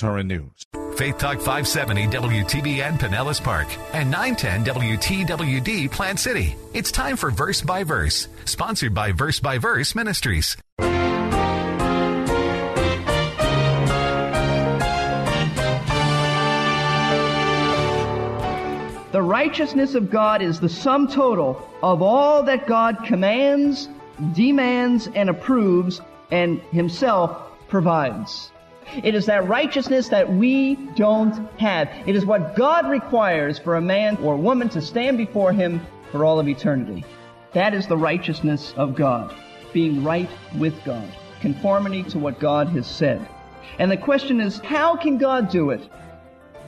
Horror News. Faith Talk 570 WTBN Pinellas Park and 910 WTWD Plant City. It's time for Verse by Verse, sponsored by Verse by Verse Ministries. The righteousness of God is the sum total of all that God commands, demands, and approves, and Himself provides. It is that righteousness that we don't have. It is what God requires for a man or woman to stand before Him for all of eternity. That is the righteousness of God, being right with God, conformity to what God has said. And the question is, how can God do it?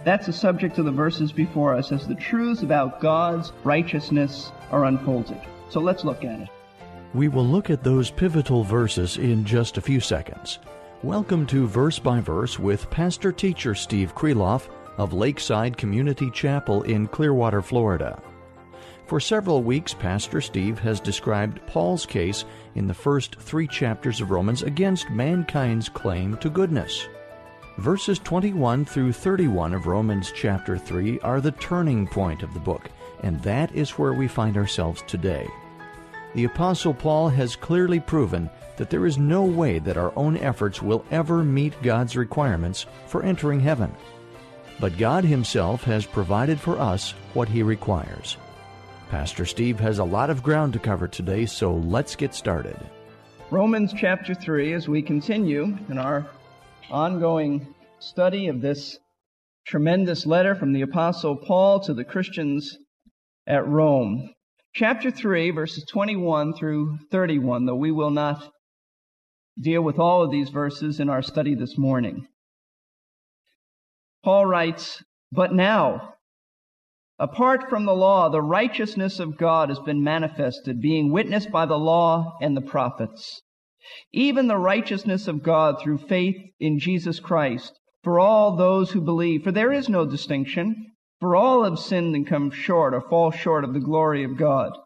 That's the subject of the verses before us as the truths about God's righteousness are unfolded. So let's look at it. We will look at those pivotal verses in just a few seconds. Welcome to Verse by Verse with Pastor Teacher Steve Kreloff of Lakeside Community Chapel in Clearwater, Florida. For several weeks, Pastor Steve has described Paul's case in the first three chapters of Romans against mankind's claim to goodness. Verses 21 through 31 of Romans chapter 3 are the turning point of the book, and that is where we find ourselves today. The Apostle Paul has clearly proven that there is no way that our own efforts will ever meet God's requirements for entering heaven. But God Himself has provided for us what He requires. Pastor Steve has a lot of ground to cover today, so let's get started. Romans chapter 3, as we continue in our ongoing study of this tremendous letter from the Apostle Paul to the Christians at Rome. Chapter 3, verses 21 through 31, though we will not deal with all of these verses in our study this morning. Paul writes, But now, apart from the law, the righteousness of God has been manifested, being witnessed by the law and the prophets even the righteousness of God through faith in Jesus Christ for all those who believe. For there is no distinction, for all have sinned and come short or fall short of the glory of God,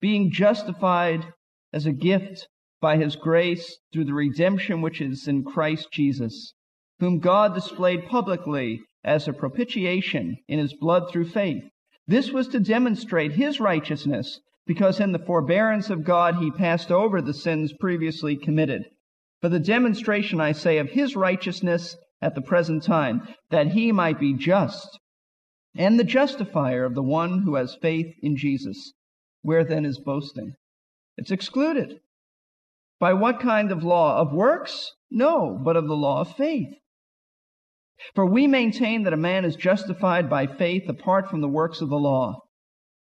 being justified as a gift by his grace through the redemption which is in Christ Jesus, whom God displayed publicly as a propitiation in his blood through faith. This was to demonstrate his righteousness because in the forbearance of God he passed over the sins previously committed. For the demonstration, I say, of his righteousness at the present time, that he might be just and the justifier of the one who has faith in Jesus. Where then is boasting? It's excluded. By what kind of law? Of works? No, but of the law of faith. For we maintain that a man is justified by faith apart from the works of the law.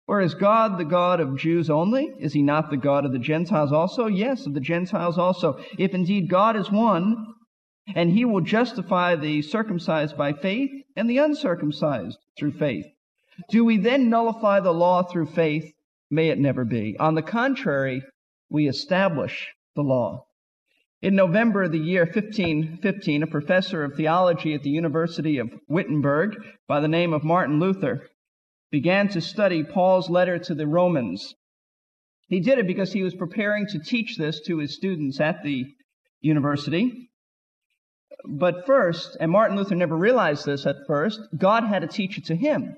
Or is God the God of Jews only? Is he not the God of the Gentiles also? Yes, of the Gentiles also. If indeed God is one, and he will justify the circumcised by faith and the uncircumcised through faith. Do we then nullify the law through faith? May it never be. On the contrary, we establish the law. In November of the year 1515, a professor of theology at the University of Wittenberg by the name of Martin Luther began to study Paul's letter to the Romans. He did it because he was preparing to teach this to his students at the university. But first, and Martin Luther never realized this at first, God had to teach it to him.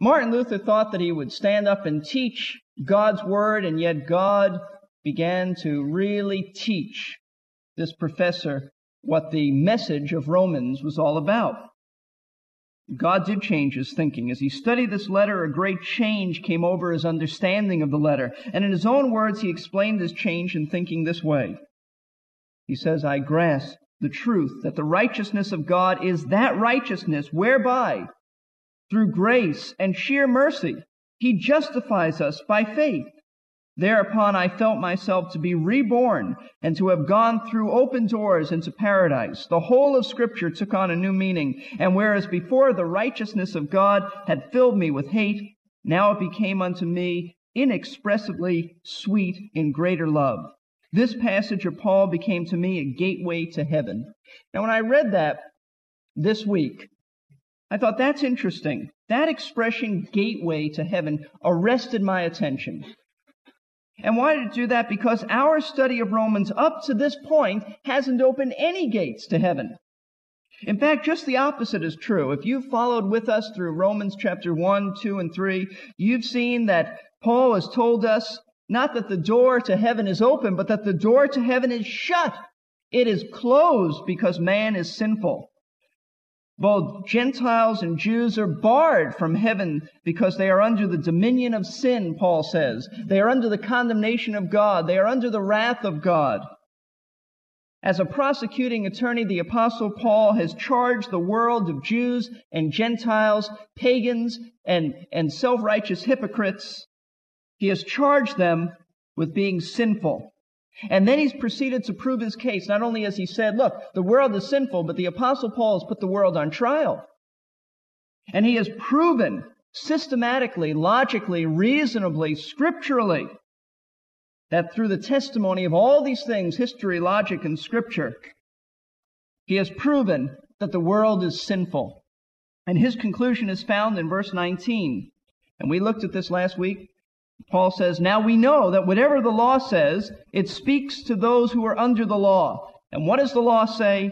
Martin Luther thought that he would stand up and teach God's word, and yet God began to really teach this professor what the message of Romans was all about. God did change his thinking. As he studied this letter, a great change came over his understanding of the letter. And in his own words, he explained this change in thinking this way. He says, I grasp the truth that the righteousness of God is that righteousness whereby, through grace and sheer mercy, he justifies us by faith Thereupon I felt myself to be reborn and to have gone through open doors into paradise. The whole of scripture took on a new meaning. And whereas before the righteousness of God had filled me with hate, now it became unto me inexpressibly sweet in greater love. This passage of Paul became to me a gateway to heaven. Now when I read that this week, I thought that's interesting. That expression, gateway to heaven, arrested my attention. And why did it do that? Because our study of Romans up to this point hasn't opened any gates to heaven. In fact, just the opposite is true. If you've followed with us through Romans chapter 1, 2, and 3, you've seen that Paul has told us not that the door to heaven is open, but that the door to heaven is shut. It is closed because man is sinful. Both Gentiles and Jews are barred from heaven because they are under the dominion of sin, Paul says. They are under the condemnation of God. They are under the wrath of God. As a prosecuting attorney, the apostle Paul has charged the world of Jews and Gentiles, pagans and, and self-righteous hypocrites. He has charged them with being sinful. And then he's proceeded to prove his case. Not only has he said, look, the world is sinful, but the apostle Paul has put the world on trial. And he has proven systematically, logically, reasonably, scripturally, that through the testimony of all these things, history, logic, and scripture, he has proven that the world is sinful. And his conclusion is found in verse 19. And we looked at this last week. Paul says, Now we know that whatever the law says, it speaks to those who are under the law. And what does the law say?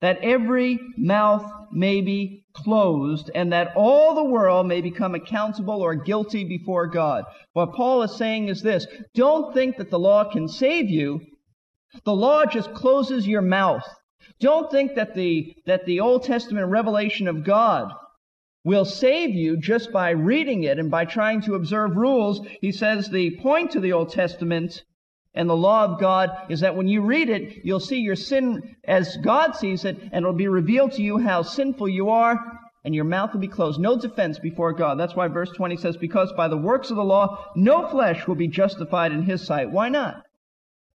That every mouth may be closed and that all the world may become accountable or guilty before God. What Paul is saying is this don't think that the law can save you. The law just closes your mouth. Don't think that the, that the Old Testament revelation of God will save you just by reading it and by trying to observe rules. He says the point to the Old Testament and the law of God is that when you read it, you'll see your sin as God sees it, and it'll be revealed to you how sinful you are, and your mouth will be closed. No defense before God. That's why verse 20 says, Because by the works of the law, no flesh will be justified in his sight. Why not?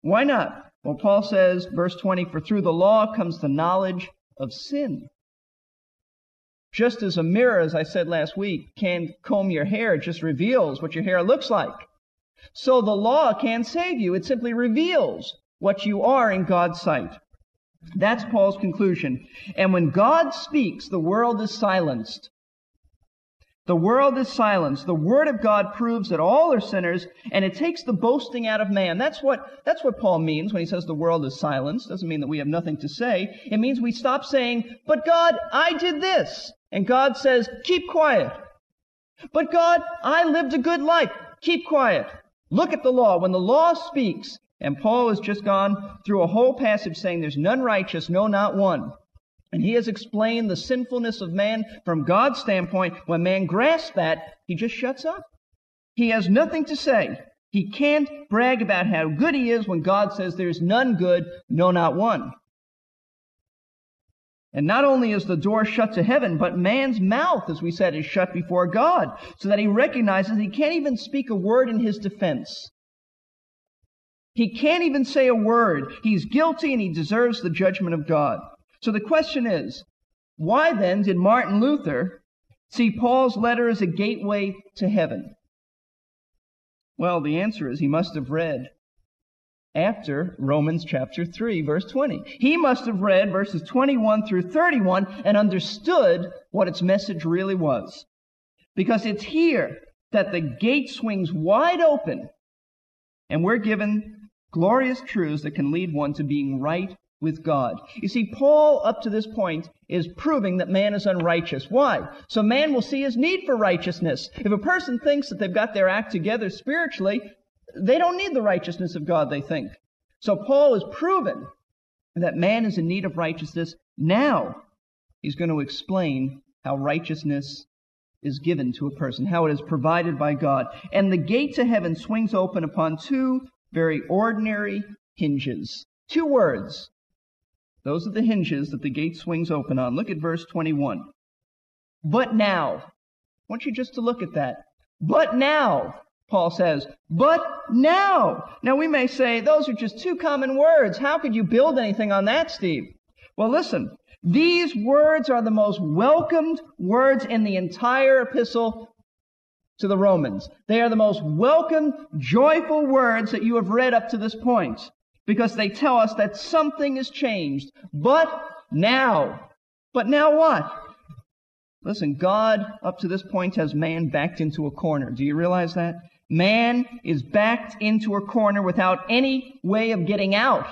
Why not? Well, Paul says, verse 20, For through the law comes the knowledge of sin. Just as a mirror, as I said last week, can comb your hair, it just reveals what your hair looks like. So the law can't save you. It simply reveals what you are in God's sight. That's Paul's conclusion. And when God speaks, the world is silenced. The world is silenced. The word of God proves that all are sinners, and it takes the boasting out of man. That's what, that's what Paul means when he says the world is silenced. Doesn't mean that we have nothing to say. It means we stop saying, but God, I did this. And God says, keep quiet. But God, I lived a good life. Keep quiet. Look at the law. When the law speaks, and Paul has just gone through a whole passage saying there's none righteous, no, not one. And he has explained the sinfulness of man from God's standpoint. When man grasps that, he just shuts up. He has nothing to say. He can't brag about how good he is when God says there's none good, no, not one. And not only is the door shut to heaven, but man's mouth, as we said, is shut before God, so that he recognizes he can't even speak a word in his defense. He can't even say a word. He's guilty and he deserves the judgment of God. So the question is, why then did Martin Luther see Paul's letter as a gateway to heaven? Well, the answer is he must have read after Romans chapter 3, verse 20. He must have read verses 21 through 31 and understood what its message really was. Because it's here that the gate swings wide open and we're given glorious truths that can lead one to being right with God. You see, Paul, up to this point, is proving that man is unrighteous. Why? So man will see his need for righteousness. If a person thinks that they've got their act together spiritually, they don't need the righteousness of God, they think. So Paul has proven that man is in need of righteousness. Now he's going to explain how righteousness is given to a person, how it is provided by God. And the gate to heaven swings open upon two very ordinary hinges. Two words. Those are the hinges that the gate swings open on. Look at verse 21. But now. I want you just to look at that. But now. Paul says, but now. Now we may say, those are just two common words. How could you build anything on that, Steve? Well, listen. These words are the most welcomed words in the entire epistle to the Romans. They are the most welcomed, joyful words that you have read up to this point because they tell us that something has changed. But now. But now what? Listen, God up to this point has man backed into a corner. Do you realize that? Man is backed into a corner without any way of getting out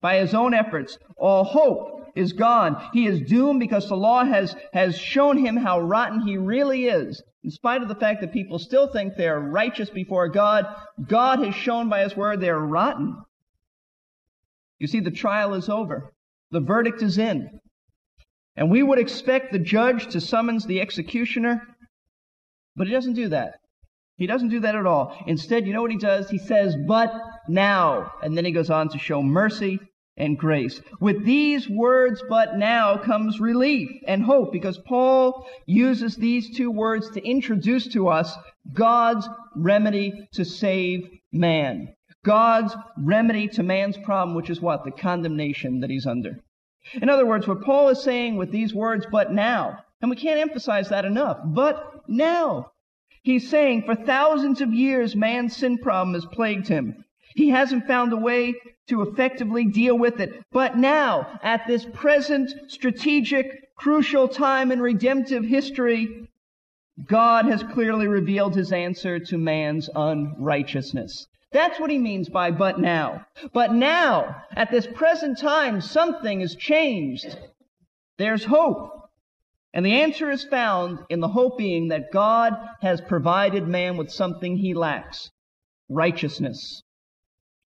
by his own efforts. All hope is gone. He is doomed because the law has, has shown him how rotten he really is. In spite of the fact that people still think they're righteous before God, God has shown by his word they're rotten. You see, the trial is over. The verdict is in. And we would expect the judge to summons the executioner, but he doesn't do that. He doesn't do that at all. Instead, you know what he does? He says, but now. And then he goes on to show mercy and grace. With these words, but now, comes relief and hope because Paul uses these two words to introduce to us God's remedy to save man. God's remedy to man's problem, which is what? The condemnation that he's under. In other words, what Paul is saying with these words, but now, and we can't emphasize that enough, but now. He's saying for thousands of years, man's sin problem has plagued him. He hasn't found a way to effectively deal with it. But now, at this present strategic, crucial time in redemptive history, God has clearly revealed his answer to man's unrighteousness. That's what he means by but now. But now, at this present time, something has changed. There's hope. And the answer is found in the hope being that God has provided man with something he lacks. Righteousness.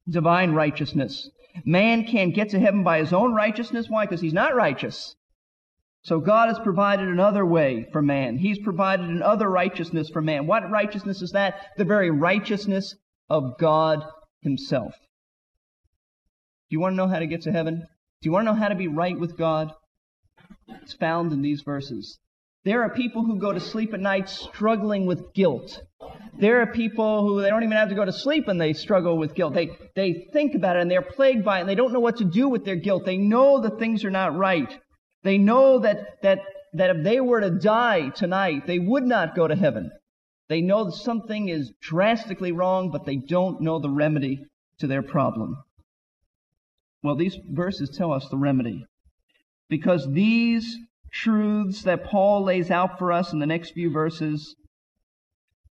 Divine righteousness. Man can't get to heaven by his own righteousness. Why? Because he's not righteous. So God has provided another way for man. He's provided another righteousness for man. What righteousness is that? The very righteousness of God Himself. Do you want to know how to get to heaven? Do you want to know how to be right with God? It's found in these verses. There are people who go to sleep at night struggling with guilt. There are people who they don't even have to go to sleep and they struggle with guilt. They, they think about it and they're plagued by it and they don't know what to do with their guilt. They know that things are not right. They know that, that, that if they were to die tonight, they would not go to heaven. They know that something is drastically wrong, but they don't know the remedy to their problem. Well, these verses tell us the remedy. Because these truths that Paul lays out for us in the next few verses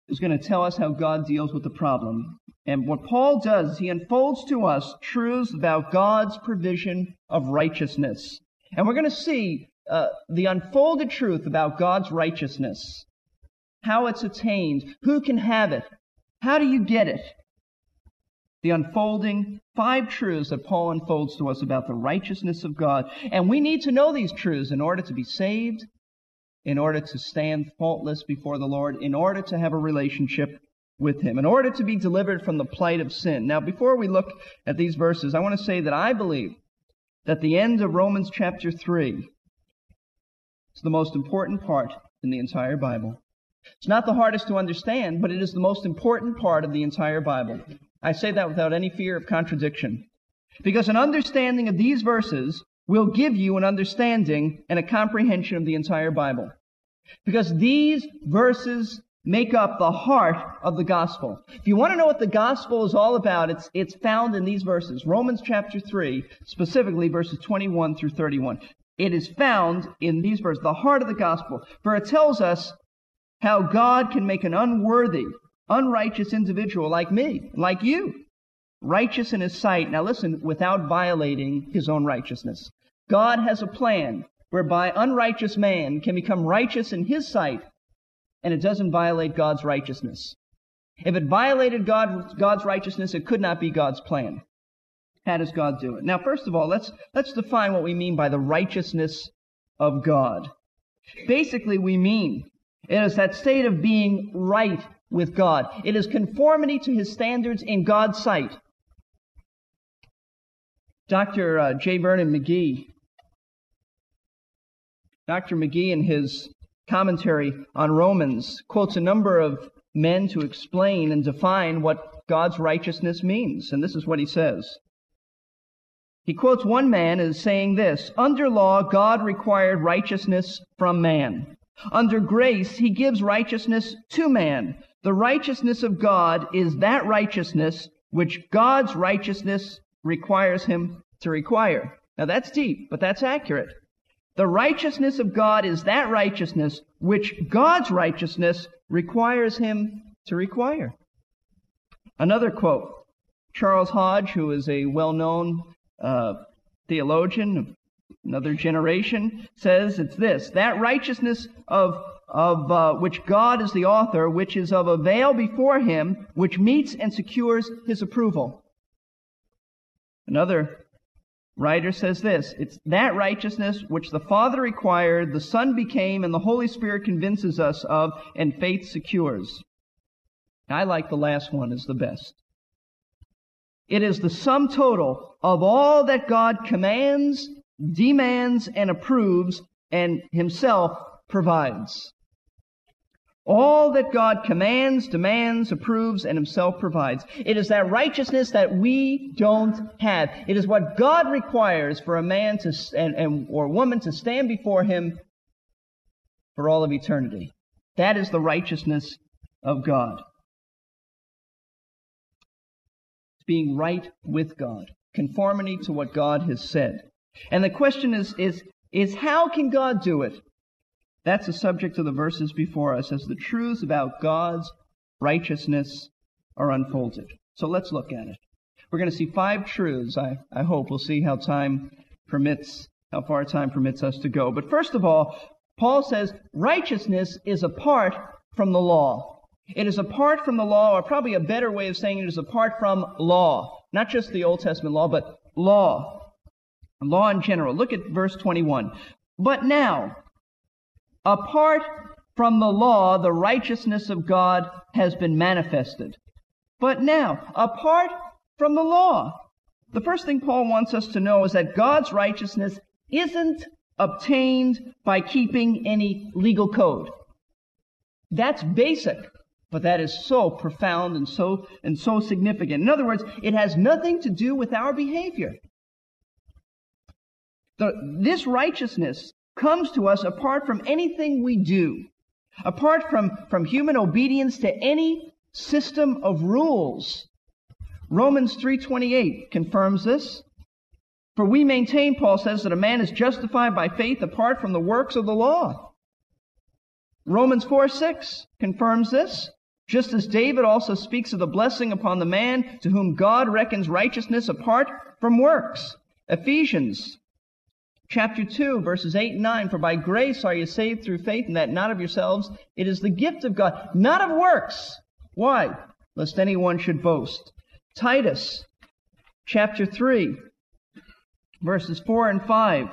is going to tell us how God deals with the problem. And what Paul does, he unfolds to us truths about God's provision of righteousness. And we're going to see uh, the unfolded truth about God's righteousness how it's attained, who can have it, how do you get it? The unfolding five truths that Paul unfolds to us about the righteousness of God. And we need to know these truths in order to be saved, in order to stand faultless before the Lord, in order to have a relationship with Him, in order to be delivered from the plight of sin. Now, before we look at these verses, I want to say that I believe that the end of Romans chapter 3 is the most important part in the entire Bible. It's not the hardest to understand, but it is the most important part of the entire Bible. I say that without any fear of contradiction. Because an understanding of these verses will give you an understanding and a comprehension of the entire Bible. Because these verses make up the heart of the gospel. If you want to know what the gospel is all about, it's, it's found in these verses. Romans chapter 3, specifically verses 21 through 31. It is found in these verses, the heart of the gospel. For it tells us how God can make an unworthy, unrighteous individual like me, like you, righteous in his sight. Now listen, without violating his own righteousness. God has a plan whereby unrighteous man can become righteous in his sight, and it doesn't violate God's righteousness. If it violated God, God's righteousness, it could not be God's plan. How does God do it? Now, first of all, let's, let's define what we mean by the righteousness of God. Basically, we mean it is that state of being right with God. It is conformity to His standards in God's sight. Dr. Uh, J. Vernon McGee, Dr. McGee in his commentary on Romans quotes a number of men to explain and define what God's righteousness means. And this is what he says. He quotes one man as saying this, under law, God required righteousness from man. Under grace, he gives righteousness to man. The righteousness of God is that righteousness which God's righteousness requires him to require. Now that's deep, but that's accurate. The righteousness of God is that righteousness which God's righteousness requires him to require. Another quote. Charles Hodge, who is a well-known uh, theologian of another generation, says it's this, that righteousness of, of uh, which God is the author, which is of avail before him, which meets and secures his approval. Another writer says this, it's that righteousness which the Father required, the Son became, and the Holy Spirit convinces us of, and faith secures. I like the last one as the best. It is the sum total of all that God commands, demands, and approves, and himself provides. All that God commands, demands, approves, and himself provides. It is that righteousness that we don't have. It is what God requires for a man to, and, and, or woman to stand before him for all of eternity. That is the righteousness of God being right with God, conformity to what God has said. And the question is, is, is how can God do it? That's the subject of the verses before us as the truths about God's righteousness are unfolded. So let's look at it. We're going to see five truths. I, I hope we'll see how time permits, how far time permits us to go. But first of all, Paul says righteousness is apart from the law. It is apart from the law, or probably a better way of saying it is apart from law. Not just the Old Testament law, but law. Law in general. Look at verse 21. But now, apart from the law, the righteousness of God has been manifested. But now, apart from the law, the first thing Paul wants us to know is that God's righteousness isn't obtained by keeping any legal code. That's basic. But that is so profound and so, and so significant. In other words, it has nothing to do with our behavior. The, this righteousness comes to us apart from anything we do, apart from, from human obedience to any system of rules. Romans 3.28 confirms this. For we maintain, Paul says, that a man is justified by faith apart from the works of the law. Romans 4 6 confirms this. Just as David also speaks of the blessing upon the man to whom God reckons righteousness apart from works. Ephesians chapter 2 verses 8 and 9 for by grace are you saved through faith and that not of yourselves it is the gift of God not of works. Why? Lest anyone should boast. Titus chapter 3 verses 4 and 5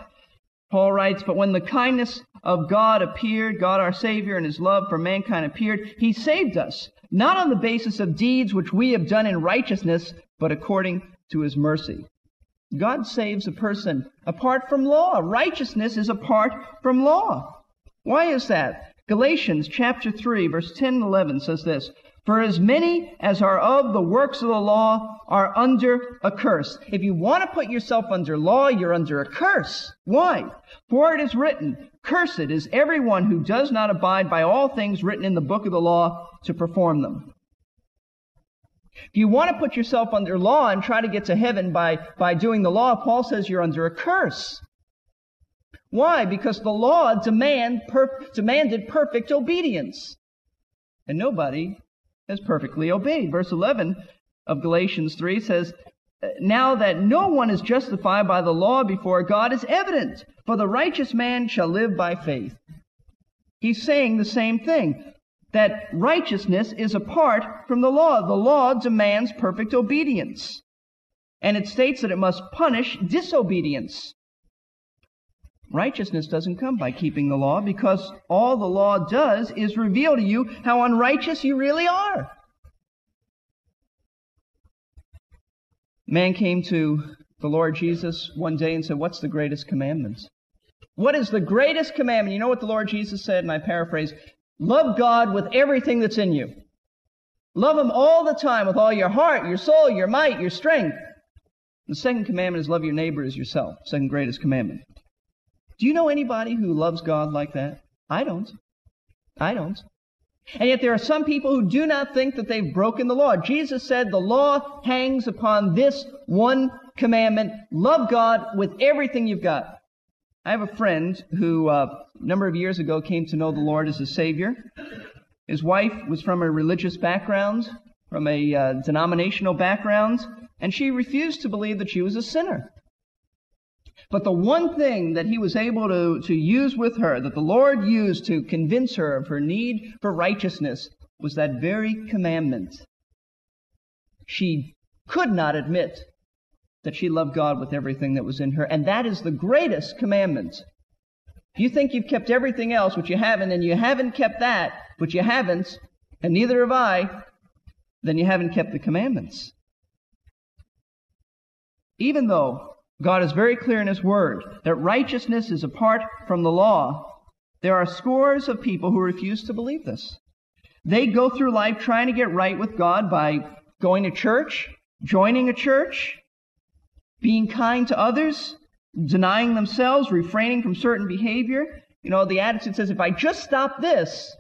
Paul writes but when the kindness of God appeared, God our Savior and His love for mankind appeared, He saved us, not on the basis of deeds which we have done in righteousness, but according to His mercy. God saves a person apart from law. Righteousness is apart from law. Why is that? Galatians chapter 3 verse 10 and 11 says this, for as many as are of the works of the law are under a curse. If you want to put yourself under law, you're under a curse. Why? For it is written, Cursed is everyone who does not abide by all things written in the book of the law to perform them. If you want to put yourself under law and try to get to heaven by, by doing the law, Paul says you're under a curse. Why? Because the law demand demanded perfect obedience. And nobody has perfectly obeyed. Verse 11 of Galatians 3 says, Now that no one is justified by the law before God is evident, for the righteous man shall live by faith. He's saying the same thing, that righteousness is apart from the law. The law demands perfect obedience. And it states that it must punish disobedience. Righteousness doesn't come by keeping the law because all the law does is reveal to you how unrighteous you really are. Man came to the Lord Jesus one day and said, What's the greatest commandment? What is the greatest commandment? You know what the Lord Jesus said, and I paraphrase Love God with everything that's in you. Love Him all the time with all your heart, your soul, your might, your strength. The second commandment is love your neighbor as yourself. Second greatest commandment. Do you know anybody who loves God like that? I don't. I don't. And yet there are some people who do not think that they've broken the law. Jesus said the law hangs upon this one commandment. Love God with everything you've got. I have a friend who uh, a number of years ago came to know the Lord as a Savior. His wife was from a religious background, from a uh, denominational background, and she refused to believe that she was a sinner. But the one thing that he was able to, to use with her, that the Lord used to convince her of her need for righteousness, was that very commandment. She could not admit that she loved God with everything that was in her, and that is the greatest commandment. If you think you've kept everything else, which you haven't, and you haven't kept that, which you haven't, and neither have I, then you haven't kept the commandments. Even though God is very clear in His Word that righteousness is apart from the law. There are scores of people who refuse to believe this. They go through life trying to get right with God by going to church, joining a church, being kind to others, denying themselves, refraining from certain behavior. You know, the attitude says, if I just stop this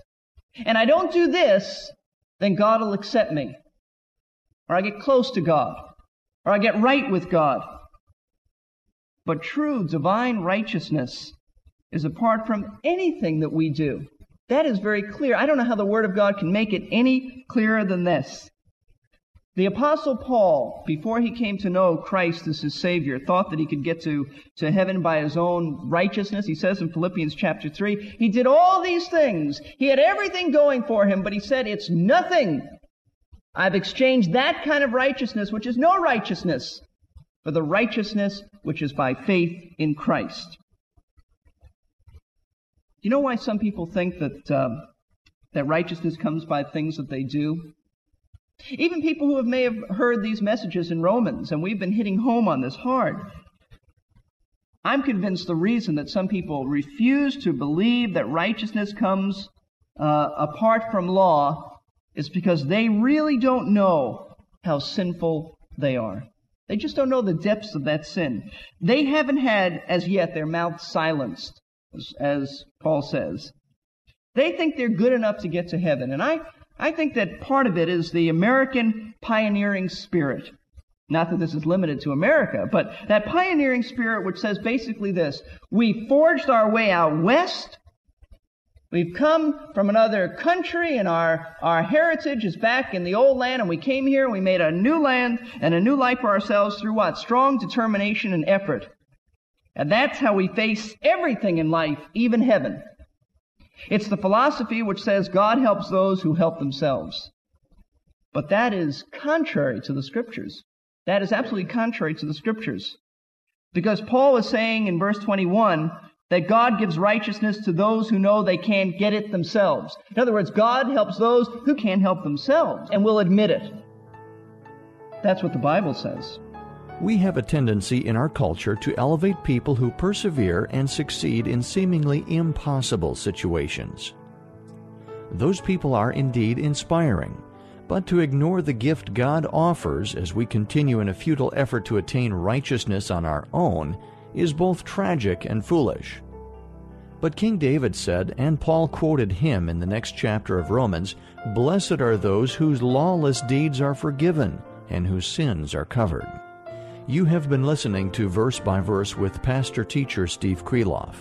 and I don't do this, then God will accept me. Or I get close to God. Or I get right with God. But true divine righteousness is apart from anything that we do. That is very clear. I don't know how the Word of God can make it any clearer than this. The Apostle Paul, before he came to know Christ as his Savior, thought that he could get to, to heaven by his own righteousness. He says in Philippians chapter 3, he did all these things. He had everything going for him, but he said, it's nothing. I've exchanged that kind of righteousness, which is no righteousness, for the righteousness which is by faith in Christ. Do You know why some people think that, uh, that righteousness comes by things that they do? Even people who have, may have heard these messages in Romans, and we've been hitting home on this hard. I'm convinced the reason that some people refuse to believe that righteousness comes uh, apart from law is because they really don't know how sinful they are. They just don't know the depths of that sin. They haven't had, as yet, their mouths silenced, as, as Paul says. They think they're good enough to get to heaven. And I, I think that part of it is the American pioneering spirit. Not that this is limited to America, but that pioneering spirit which says basically this. We forged our way out west. We've come from another country and our, our heritage is back in the old land and we came here and we made a new land and a new life for ourselves through what? Strong determination and effort. And that's how we face everything in life, even heaven. It's the philosophy which says God helps those who help themselves. But that is contrary to the scriptures. That is absolutely contrary to the scriptures. Because Paul is saying in verse 21 that God gives righteousness to those who know they can't get it themselves. In other words, God helps those who can't help themselves and will admit it. That's what the Bible says. We have a tendency in our culture to elevate people who persevere and succeed in seemingly impossible situations. Those people are indeed inspiring, but to ignore the gift God offers as we continue in a futile effort to attain righteousness on our own is both tragic and foolish. But King David said, and Paul quoted him in the next chapter of Romans Blessed are those whose lawless deeds are forgiven and whose sins are covered. You have been listening to Verse by Verse with pastor teacher Steve Kreloff.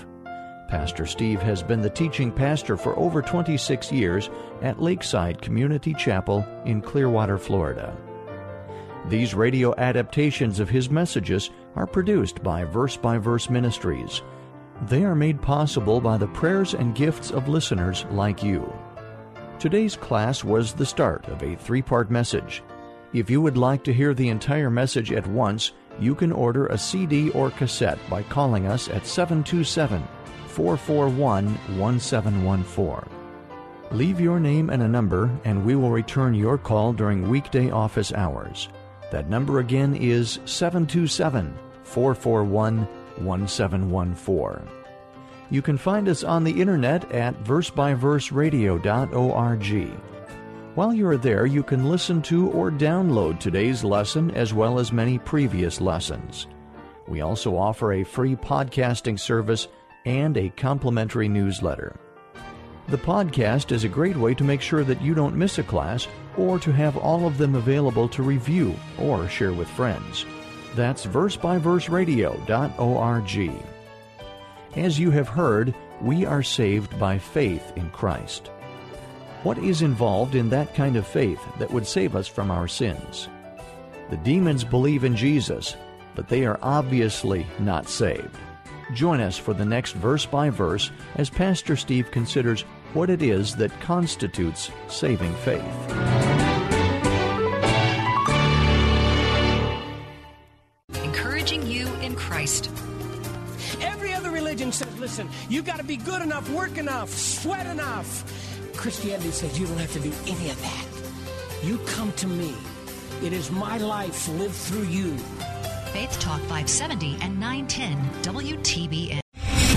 Pastor Steve has been the teaching pastor for over 26 years at Lakeside Community Chapel in Clearwater, Florida. These radio adaptations of his messages are produced by Verse by Verse Ministries. They are made possible by the prayers and gifts of listeners like you. Today's class was the start of a three part message. If you would like to hear the entire message at once, you can order a CD or cassette by calling us at 727 441 1714. Leave your name and a number, and we will return your call during weekday office hours. That number again is 727 441 1714. You can find us on the internet at versebyverseradio.org. While you are there, you can listen to or download today's lesson as well as many previous lessons. We also offer a free podcasting service and a complimentary newsletter. The podcast is a great way to make sure that you don't miss a class or to have all of them available to review or share with friends. That's versebyverseradio.org. As you have heard, we are saved by faith in Christ. What is involved in that kind of faith that would save us from our sins? The demons believe in Jesus, but they are obviously not saved. Join us for the next verse by verse as Pastor Steve considers what it is that constitutes saving faith. Encouraging you in Christ. Every other religion says, listen, you got to be good enough, work enough, sweat enough. Christianity says you don't have to do any of that. You come to me. It is my life lived through you. Faith Talk 570 and 910 WTBN.